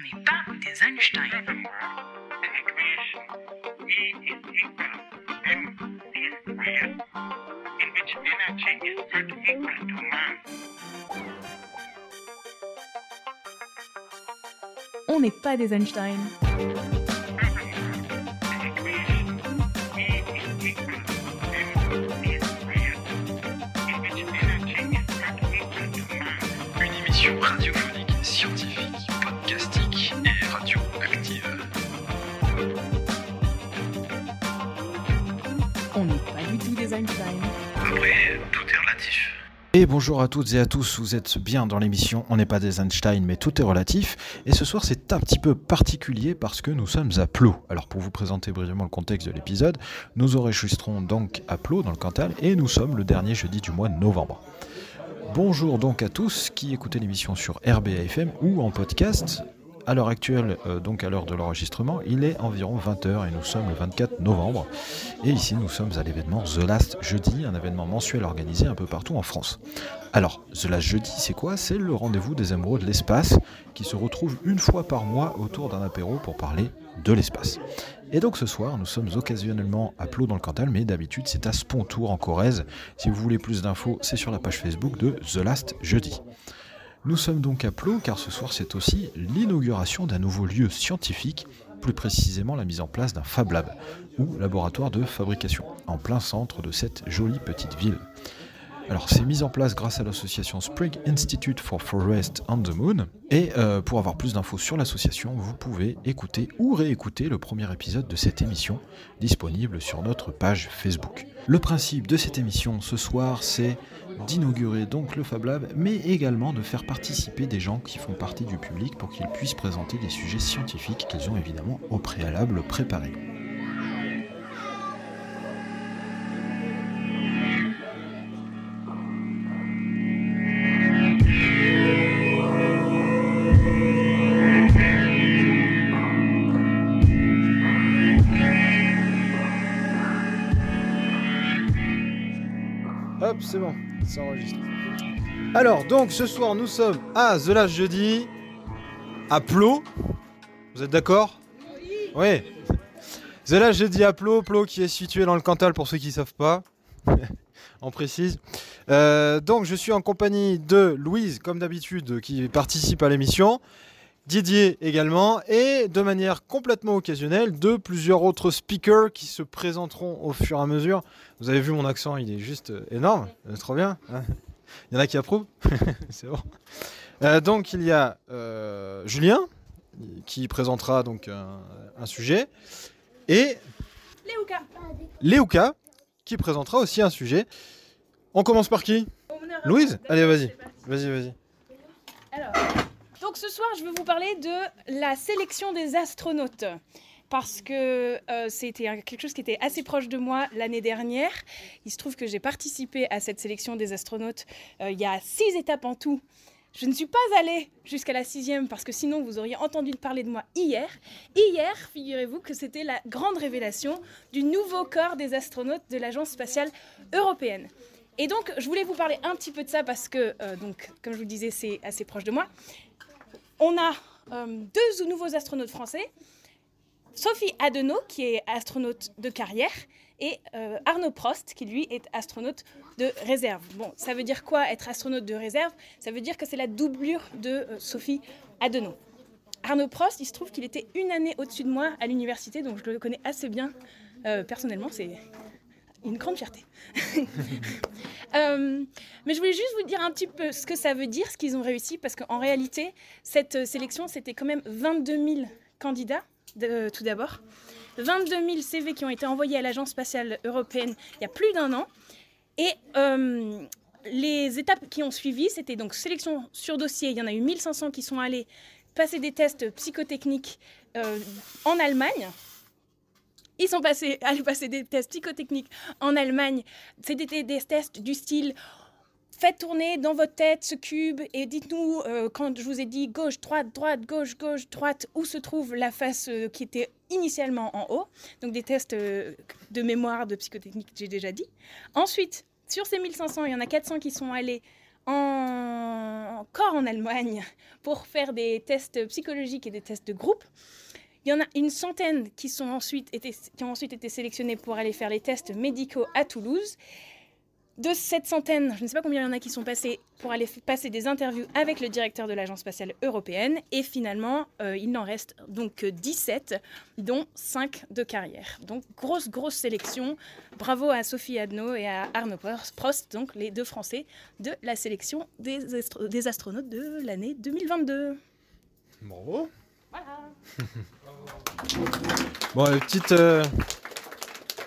On n'est pas des Einstein. On n'est pas des Einstein. Du tout des Einstein. Après, tout est relatif. Et bonjour à toutes et à tous, vous êtes bien dans l'émission On n'est pas des Einstein mais tout est relatif. Et ce soir c'est un petit peu particulier parce que nous sommes à Plot. Alors pour vous présenter brièvement le contexte de l'épisode, nous enregistrons donc à Plot dans le Cantal et nous sommes le dernier jeudi du mois de novembre. Bonjour donc à tous qui écoutez l'émission sur RBAFM ou en podcast. À l'heure actuelle, euh, donc à l'heure de l'enregistrement, il est environ 20h et nous sommes le 24 novembre. Et ici, nous sommes à l'événement The Last Jeudi, un événement mensuel organisé un peu partout en France. Alors, The Last Jeudi, c'est quoi? C'est le rendez-vous des amoureux de l'espace qui se retrouvent une fois par mois autour d'un apéro pour parler de l'espace. Et donc ce soir, nous sommes occasionnellement à Plot dans le Cantal, mais d'habitude c'est à Spontour en Corrèze. Si vous voulez plus d'infos, c'est sur la page Facebook de The Last Jeudi. Nous sommes donc à Plot car ce soir c'est aussi l'inauguration d'un nouveau lieu scientifique, plus précisément la mise en place d'un Fab Lab, ou laboratoire de fabrication, en plein centre de cette jolie petite ville. Alors c'est mis en place grâce à l'association Spring Institute for Forest on the Moon, et euh, pour avoir plus d'infos sur l'association, vous pouvez écouter ou réécouter le premier épisode de cette émission, disponible sur notre page Facebook. Le principe de cette émission ce soir, c'est d'inaugurer donc le Fab Lab, mais également de faire participer des gens qui font partie du public pour qu'ils puissent présenter des sujets scientifiques qu'ils ont évidemment au préalable préparés. Alors, donc ce soir, nous sommes à The Last Jeudi, à Plot. Vous êtes d'accord? Oui. The Last Jeudi à Plot, Plot qui est situé dans le Cantal pour ceux qui ne savent pas. On précise. Euh, donc, je suis en compagnie de Louise, comme d'habitude, qui participe à l'émission. Didier également, et de manière complètement occasionnelle, de plusieurs autres speakers qui se présenteront au fur et à mesure. Vous avez vu mon accent, il est juste euh, énorme, Euh, trop bien. hein. il y en a qui approuvent, c'est bon. Euh, donc il y a euh, Julien qui présentera donc un, un sujet, et Léouka. Léouka qui présentera aussi un sujet. On commence par qui? Louise? Allez, vas-y, vas-y, vas-y. Alors, donc ce soir, je vais vous parler de la sélection des astronautes. Parce que euh, c'était quelque chose qui était assez proche de moi l'année dernière. Il se trouve que j'ai participé à cette sélection des astronautes. Euh, il y a six étapes en tout. Je ne suis pas allée jusqu'à la sixième parce que sinon vous auriez entendu parler de moi hier. Hier, figurez-vous que c'était la grande révélation du nouveau corps des astronautes de l'Agence spatiale européenne. Et donc, je voulais vous parler un petit peu de ça parce que, euh, donc, comme je vous le disais, c'est assez proche de moi. On a euh, deux nouveaux astronautes français. Sophie Adenau, qui est astronaute de carrière, et euh, Arnaud Prost, qui lui est astronaute de réserve. Bon, ça veut dire quoi être astronaute de réserve? Ça veut dire que c'est la doublure de euh, Sophie Adenau. Arnaud Prost, il se trouve qu'il était une année au-dessus de moi à l'université, donc je le connais assez bien personnellement. C'est une grande fierté. Euh, mais je voulais juste vous dire un petit peu ce que ça veut dire, ce qu'ils ont réussi, parce qu'en réalité, cette euh, sélection, c'était quand même 22 000 candidats, de- tout d'abord. 22 000 CV qui ont été envoyés à l'Agence spatiale européenne il y a plus d'un an. Et euh, les étapes qui ont suivi, c'était donc sélection sur dossier. Il y en a eu 1500 qui sont allés passer des tests psychotechniques euh, en Allemagne. Ils sont passés, allés passer des tests psychotechniques en Allemagne. C'était des, tests du style faites tourner dans votre tête ce cube et dites-nous, euh, quand je vous ai dit gauche, droite, droite, gauche, gauche, droite, où se trouve la face euh, qui était initialement en haut. Donc des tests euh, de mémoire, de psychotechnique, j'ai déjà dit. Ensuite, sur ces 1500, il y en a 400 qui sont allés en- encore en Allemagne pour faire des tests psychologiques et des tests de groupe. Il y en a une centaine qui, sont ensuite qui ont ensuite été sélectionnés pour aller faire les tests médicaux à Toulouse. De cette centaine, je ne sais pas combien il y en a qui sont passés pour aller passer des interviews avec le directeur de l'Agence spatiale européenne. Et finalement, euh, il n'en reste donc que 17, dont 5 de carrière. Donc grosse, grosse sélection. Bravo à Sophie Adno et à Arnaud Prost, donc les deux Français de la sélection des, des astronautes de l'année 2022. Bravo. Bon, petite, euh,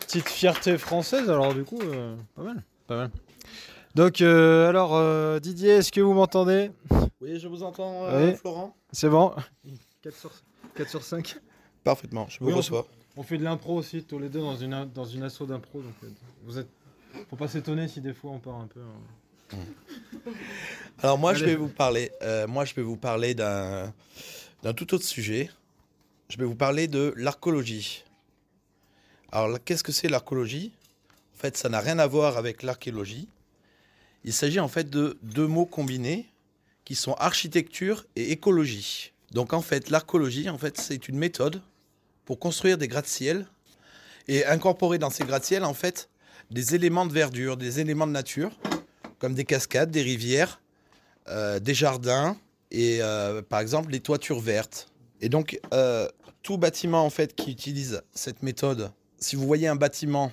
petite fierté française, alors du coup, euh, pas mal, pas mal. Donc, euh, alors, euh, Didier, est-ce que vous m'entendez? Oui, je vous entends, euh, Oui. Florent. C'est bon? 4 sur, 4 sur 5. Parfaitement, je vous Oui, reçois. On fait de l'impro aussi, tous les deux, dans une, dans une asso d'impro. Donc, vous êtes... Faut pas s'étonner si des fois on part un peu. hein. Alors moi, je vais vous parler. euh, moi, je vais vous parler d'un d'un tout autre sujet. Je vais vous parler de l'archéologie. Alors, qu'est-ce que c'est l'archéologie? En fait, ça n'a rien à voir avec l'archéologie. Il s'agit en fait de deux mots combinés qui sont architecture et écologie. Donc, en fait, l'archéologie, en fait, c'est une méthode pour construire des gratte-ciel et incorporer dans ces gratte-ciel, en fait, des éléments de verdure, des éléments de nature, comme des cascades, des rivières, euh, des jardins et euh, par exemple les toitures vertes. Et donc euh, tout bâtiment en fait qui utilise cette méthode, si vous voyez un bâtiment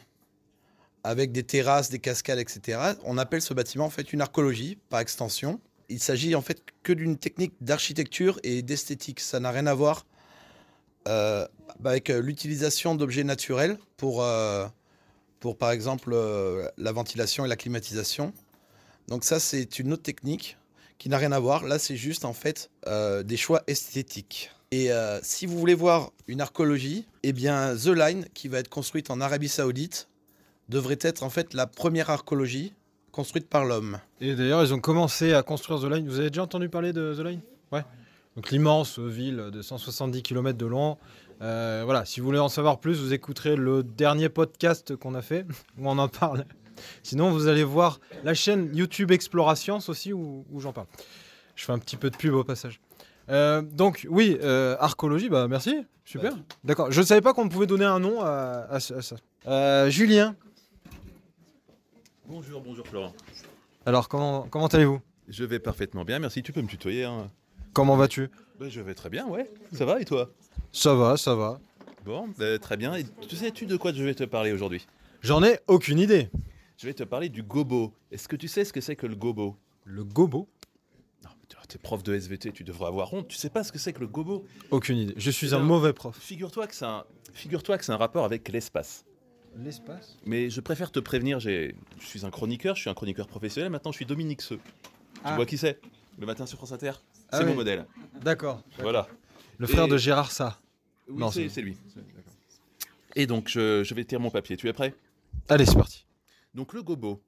avec des terrasses, des cascades, etc., on appelle ce bâtiment en fait une archéologie par extension. Il s'agit en fait que d'une technique d'architecture et d'esthétique. Ça n'a rien à voir euh, avec l'utilisation d'objets naturels pour, pour par exemple la ventilation et la climatisation. Donc ça, c'est une autre technique qui n'a rien à voir. Là, c'est juste en fait euh, des choix esthétiques. Et euh, si vous voulez voir une archéologie, eh bien The Line, qui va être construite en Arabie Saoudite, devrait être en fait la première archéologie construite par l'homme. Et d'ailleurs, ils ont commencé à construire The Line. Vous avez déjà entendu parler de The Line? Ouais. Donc l'immense ville de 170 km de long. Euh, voilà, si vous voulez en savoir plus, vous écouterez le dernier podcast qu'on a fait, où on en parle. Sinon, vous allez voir la chaîne YouTube Exploration aussi, où, où j'en parle. Je fais un petit peu de pub au passage. Euh, donc, oui, euh, archéologie, bah merci, super. D'accord, je ne savais pas qu'on pouvait donner un nom à, à ça. Euh, Julien, Bonjour, bonjour Florent. alors comment, comment allez-vous? Je vais parfaitement bien, merci. Tu peux me tutoyer. Hein. Comment vas-tu? Ben, je vais très bien, ouais. Ça va et toi? Ça va, ça va. Bon, ben, très bien. Et tu sais-tu de quoi je vais te parler aujourd'hui? J'en ai aucune idée. Je vais te parler du gobo. Est-ce que tu sais ce que c'est que le gobo? Le gobo? Non, t'es prof de SVT, tu devrais avoir honte. Tu sais pas ce que c'est que le gobo? Aucune idée. Je suis un mauvais prof. Figure-toi que c'est un... Figure-toi que c'est un rapport avec l'espace. L'espace? Mais je préfère te prévenir, j'ai... je suis un chroniqueur, je suis un chroniqueur professionnel, maintenant je suis Dominique Seux. Tu Ah. vois qui c'est? Le matin sur France Inter? Ah C'est mon oui. modèle. D'accord. Voilà. Le frère Et- de Gérard Sa. Oui, Non, c'est c'est- c'est lui. Et donc, je, je vais tirer mon papier. Tu es prêt? Allez, c'est parti. Donc, le gobo.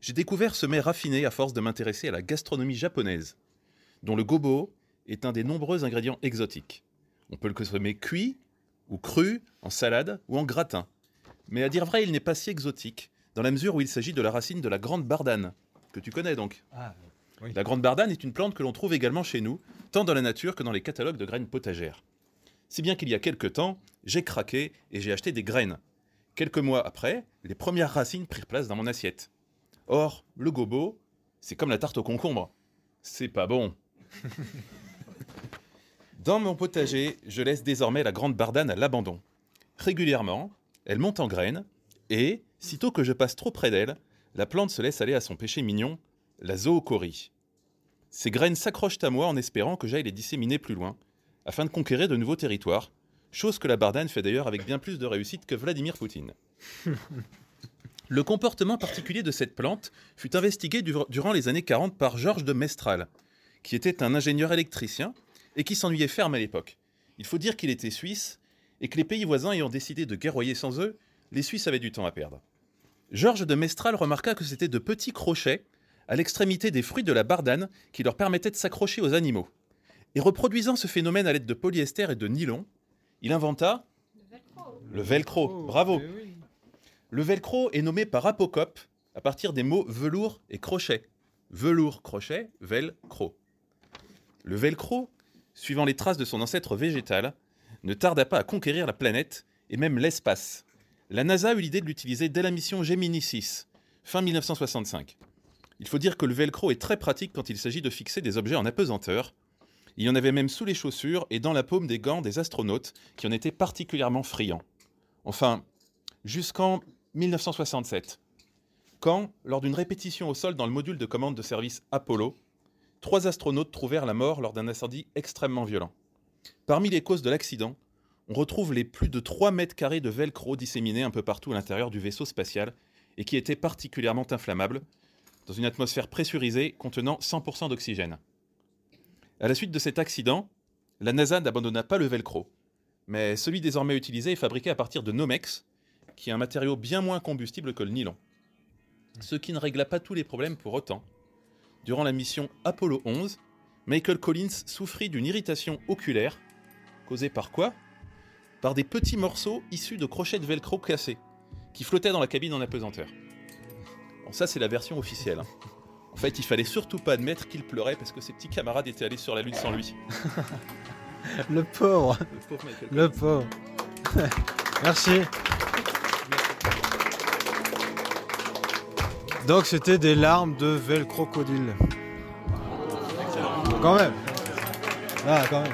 J'ai découvert ce mets raffiné à force de m'intéresser à la gastronomie japonaise, dont le gobo est un des nombreux ingrédients exotiques. On peut le consommer cuit, ou cru, en salade ou en gratin. Mais à dire vrai, il n'est pas si exotique, dans la mesure où il s'agit de la racine de la grande bardane, que tu connais donc. Ah, oui. La grande bardane est une plante que l'on trouve également chez nous, tant dans la nature que dans les catalogues de graines potagères. Si bien qu'il y a quelque temps, j'ai craqué et j'ai acheté des graines. Quelques mois après, les premières racines prirent place dans mon assiette. Or, le gobo, c'est comme la tarte au concombre. C'est pas bon. Dans mon potager, je laisse désormais la grande bardane à l'abandon. Régulièrement, elle monte en graines et, sitôt que je passe trop près d'elle, la plante se laisse aller à son péché mignon, la zoochorie. Ces graines s'accrochent à moi en espérant que j'aille les disséminer plus loin, afin de conquérir de nouveaux territoires, chose que la bardane fait d'ailleurs avec bien plus de réussite que Vladimir Poutine. Le comportement particulier de cette plante fut investigué dur- durant les années 40 par Georges de Mestral, qui était un ingénieur électricien et qui s'ennuyait ferme à l'époque. Il faut dire qu'il était suisse et que les pays voisins ayant décidé de guerroyer sans eux, les Suisses avaient du temps à perdre. Georges de Mestral remarqua que c'était de petits crochets à l'extrémité des fruits de la bardane qui leur permettaient de s'accrocher aux animaux. Et reproduisant ce phénomène à l'aide de polyester et de nylon, il inventa le velcro. Bravo. Le velcro est nommé par Apocope à partir des mots velours et crochet. velours crochet, velcro. Le velcro, suivant les traces de son ancêtre végétal, ne tarda pas à conquérir la planète et même l'espace. La NASA eut l'idée de l'utiliser dès la mission Gemini 6, fin 1965. Il faut dire que le velcro est très pratique quand il s'agit de fixer des objets en apesanteur. Il y en avait même sous les chaussures et dans la paume des gants des astronautes qui en étaient particulièrement friands. Enfin, jusqu'en 1967, quand, lors d'une répétition au sol dans le module de commande de service Apollo, trois astronautes trouvèrent la mort lors d'un incendie extrêmement violent. Parmi les causes de l'accident, on retrouve les plus de 3 mètres carrés de velcro disséminés un peu partout à l'intérieur du vaisseau spatial et qui étaient particulièrement inflammables, dans une atmosphère pressurisée contenant 100% d'oxygène. À la suite de cet accident, la NASA n'abandonna pas le velcro, mais celui désormais utilisé est fabriqué à partir de Nomex, qui est un matériau bien moins combustible que le nylon. Ce qui ne régla pas tous les problèmes pour autant. Durant la mission Apollo 11, Michael Collins souffrit d'une irritation oculaire, causée par quoi? Par des petits morceaux issus de crochets de velcro cassés, qui flottaient dans la cabine en apesanteur. Bon, ça c'est la version officielle. hein. En fait, il fallait surtout pas admettre qu'il pleurait parce que ses petits camarades étaient allés sur la Lune sans lui. Le pauvre, Le pauvre Michael le pauvre. Merci. Donc c'était des larmes de velcrocodile. Quand même. Ah, quand même.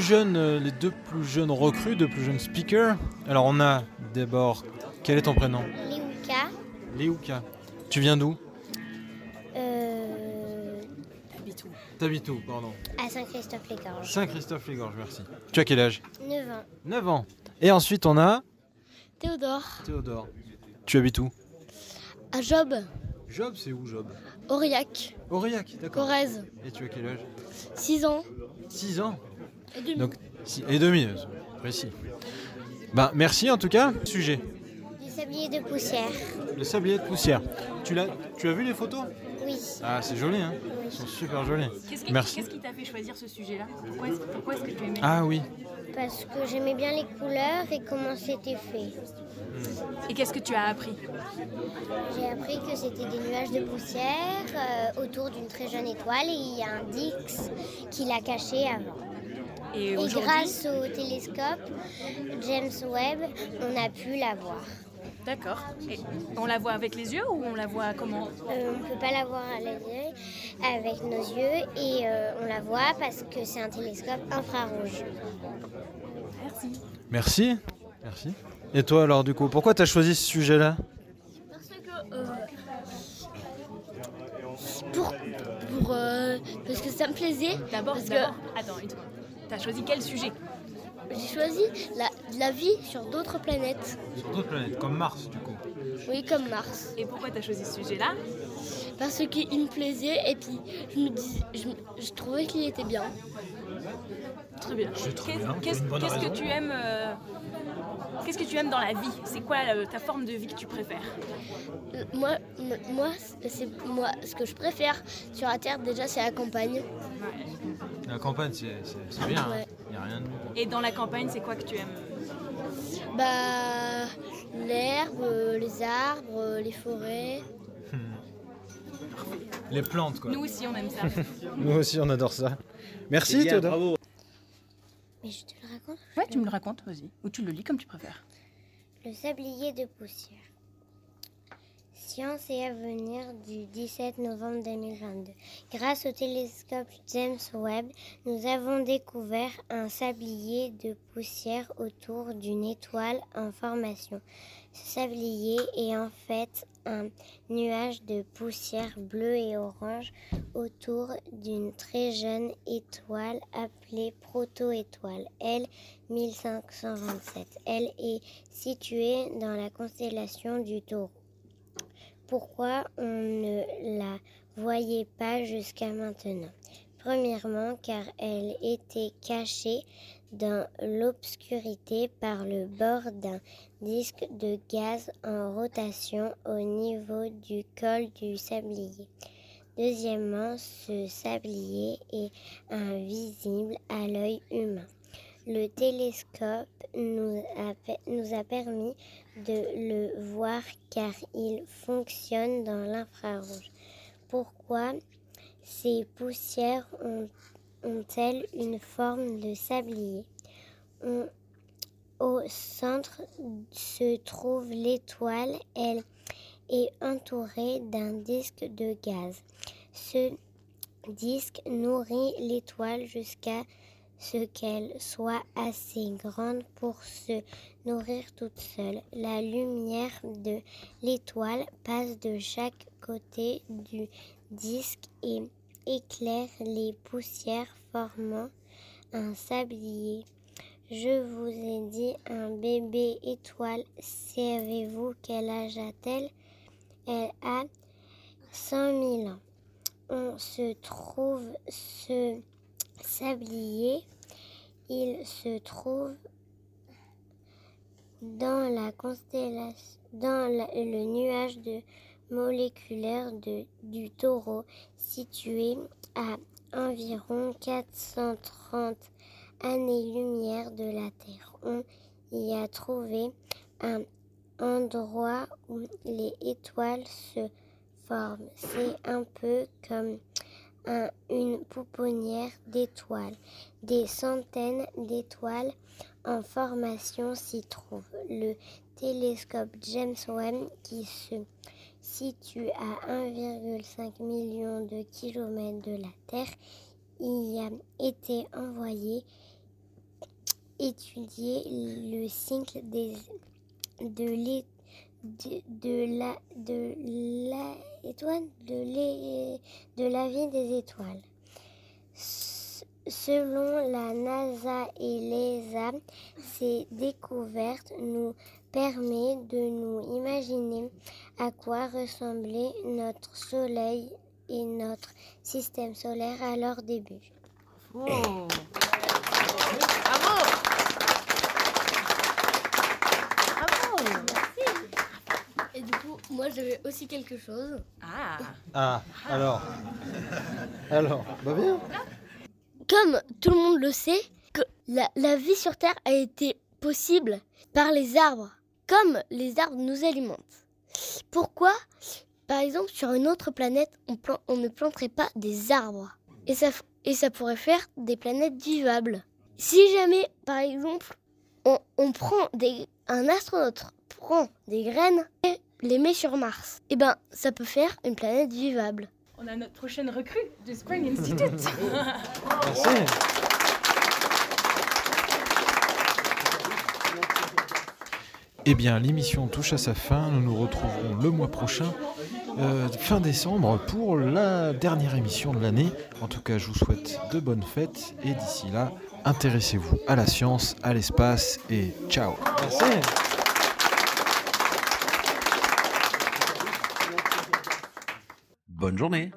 Deux jeunes, euh, les deux plus jeunes recrues, deux plus jeunes speakers. Alors on a d'abord, quel est ton prénom? Liuka, Léouka. Tu viens d'où? Euh, T'habites où, pardon à Saint-Christophe-les-Gorges. Saint-Christophe-les-Gorges, merci. Tu as quel âge? 9 ans. 9 ans. Et ensuite on a Théodore, Théodore. Tu habites où? À Job, Job, c'est où Job? Aurillac, Aurillac, d'accord. Corrèze, Et tu as quel âge? 6 ans. 6 ans. Et demi. Donc, si- et demi, euh, précis. Ben, merci en tout cas. Sujet. Du sablier de poussière. Le sablier de poussière. Tu, l'as, tu as vu les photos? Oui. Ah, c'est joli, hein Ils sont super jolis. Qu'est-ce qui Merci. qu'est-ce qui t'a fait choisir ce sujet-là? Pourquoi est-ce pourquoi est-ce que tu aimais? Ah oui. Parce que j'aimais bien les couleurs et comment c'était fait. Et qu'est-ce que tu as appris? J'ai appris que c'était des nuages de poussière euh, autour d'une très jeune étoile et il y a un Dix qui l'a caché avant. Et grâce au télescope James Webb, on a pu la voir. d'accord. Et on la voit avec les yeux ou on la voit comment Euh, on ne peut pas la voir à avec nos yeux et euh, on la voit parce que c'est un télescope infrarouge. Merci. Merci. Merci. Et toi alors du coup, pourquoi tu as choisi ce sujet-là? Parce que. euh, pour. pour euh, parce que ça me plaisait. D'abord, Parce que- d'abord, attends, et toi T'as choisi quel sujet? J'ai choisi la, la vie sur d'autres planètes. Sur d'autres planètes, comme Mars du coup. Oui, comme Mars. Et pourquoi t'as choisi ce sujet-là? Parce qu'il me plaisait et puis je me dis, je, trouvais qu'il était bien. Très bien. Qu'est-ce que tu aimes euh, Qu'est-ce que tu aimes dans la vie? C'est quoi euh, ta forme de vie que tu préfères? Euh, Moi, moi, c'est moi ce que je préfère sur la Terre. Déjà, c'est la campagne. La campagne, c'est, bien. Ouais. Il n'y a rien de mieux. Et dans la campagne, c'est quoi que tu aimes? Bah, l'herbe, les arbres, les forêts. Les plantes quoi. Nous aussi, on aime ça. Nous aussi on adore ça. Merci Théodore. Mais je te le raconte. ouais, tu me le racontes, vas-y. Ou tu le lis comme tu préfères. Le sablier de poussière. Science et Avenir du 17 novembre 2022. Grâce au télescope James Webb, nous avons découvert un sablier de poussière autour d'une étoile en formation. Ce sablier est en fait un nuage de poussière bleue et orange autour d'une très jeune étoile appelée proto-étoile L 1527. Elle est située dans la constellation du Taureau. Pourquoi on ne la voyait pas jusqu'à maintenant Premièrement, car elle était cachée dans l'obscurité par le bord d'un disque de gaz en rotation au niveau du col du sablier. Deuxièmement, ce sablier est invisible à l'œil humain. Le télescope nous a, permis de le voir car il fonctionne dans l'infrarouge. Pourquoi ces poussières ont-elles une forme de sablier? Au centre se trouve l'étoile. Elle est entourée d'un disque de gaz. Ce disque nourrit l'étoile jusqu'à ce qu'elle soit assez grande pour se nourrir toute seule. La lumière de l'étoile passe de chaque côté du disque et éclaire les poussières formant un sablier. Je vous ai dit un bébé étoile. Savez-vous quel âge a-t-elle? Elle a 100 000 ans. On se trouve ce sablier. Il se trouve dans la constellation, dans le nuage de moléculaire du taureau situé à environ 430 années-lumière de la Terre. On y a trouvé un endroit où les étoiles se forment. C'est un peu comme un, une pouponnière d'étoiles. Des centaines d'étoiles en formation s'y trouvent. Le télescope James Webb qui se situe à 1,5 million de kilomètres de la Terre y a été envoyé étudier le cycle de, de, de la de la étoile de, de la vie des étoiles. Selon la NASA et l'ESA, ces découvertes nous permet de nous imaginer à quoi ressemblait notre Soleil et notre système solaire à leur début. Bravo Et du coup, moi j'avais aussi quelque chose. Ah Ah, alors Alors, bah bien Comme tout le monde le sait, que la, la vie sur Terre a été possible par les arbres, comme les arbres nous alimentent. Pourquoi? Par exemple, sur une autre planète, on, plan- on ne planterait pas des arbres. Et ça, et ça pourrait faire des planètes vivables. Si jamais, par exemple, on, on prend des, un astronaute prend des graines et les met sur Mars, et ben ça peut faire une planète vivable. On a notre prochaine recrue du Spring Institute. Merci Eh bien, l'émission touche à sa fin. Nous nous retrouverons le mois prochain, euh, fin décembre, pour la dernière émission de l'année. En tout cas, je vous souhaite de bonnes fêtes et d'ici là, intéressez-vous à la science, à l'espace et ciao. Merci. Bonne journée.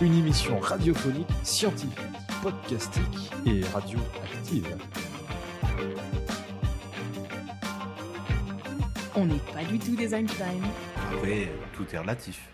Une émission radiophonique, scientifique, podcastique et radioactive. On n'est pas du tout des Einstein. Après, tout est relatif.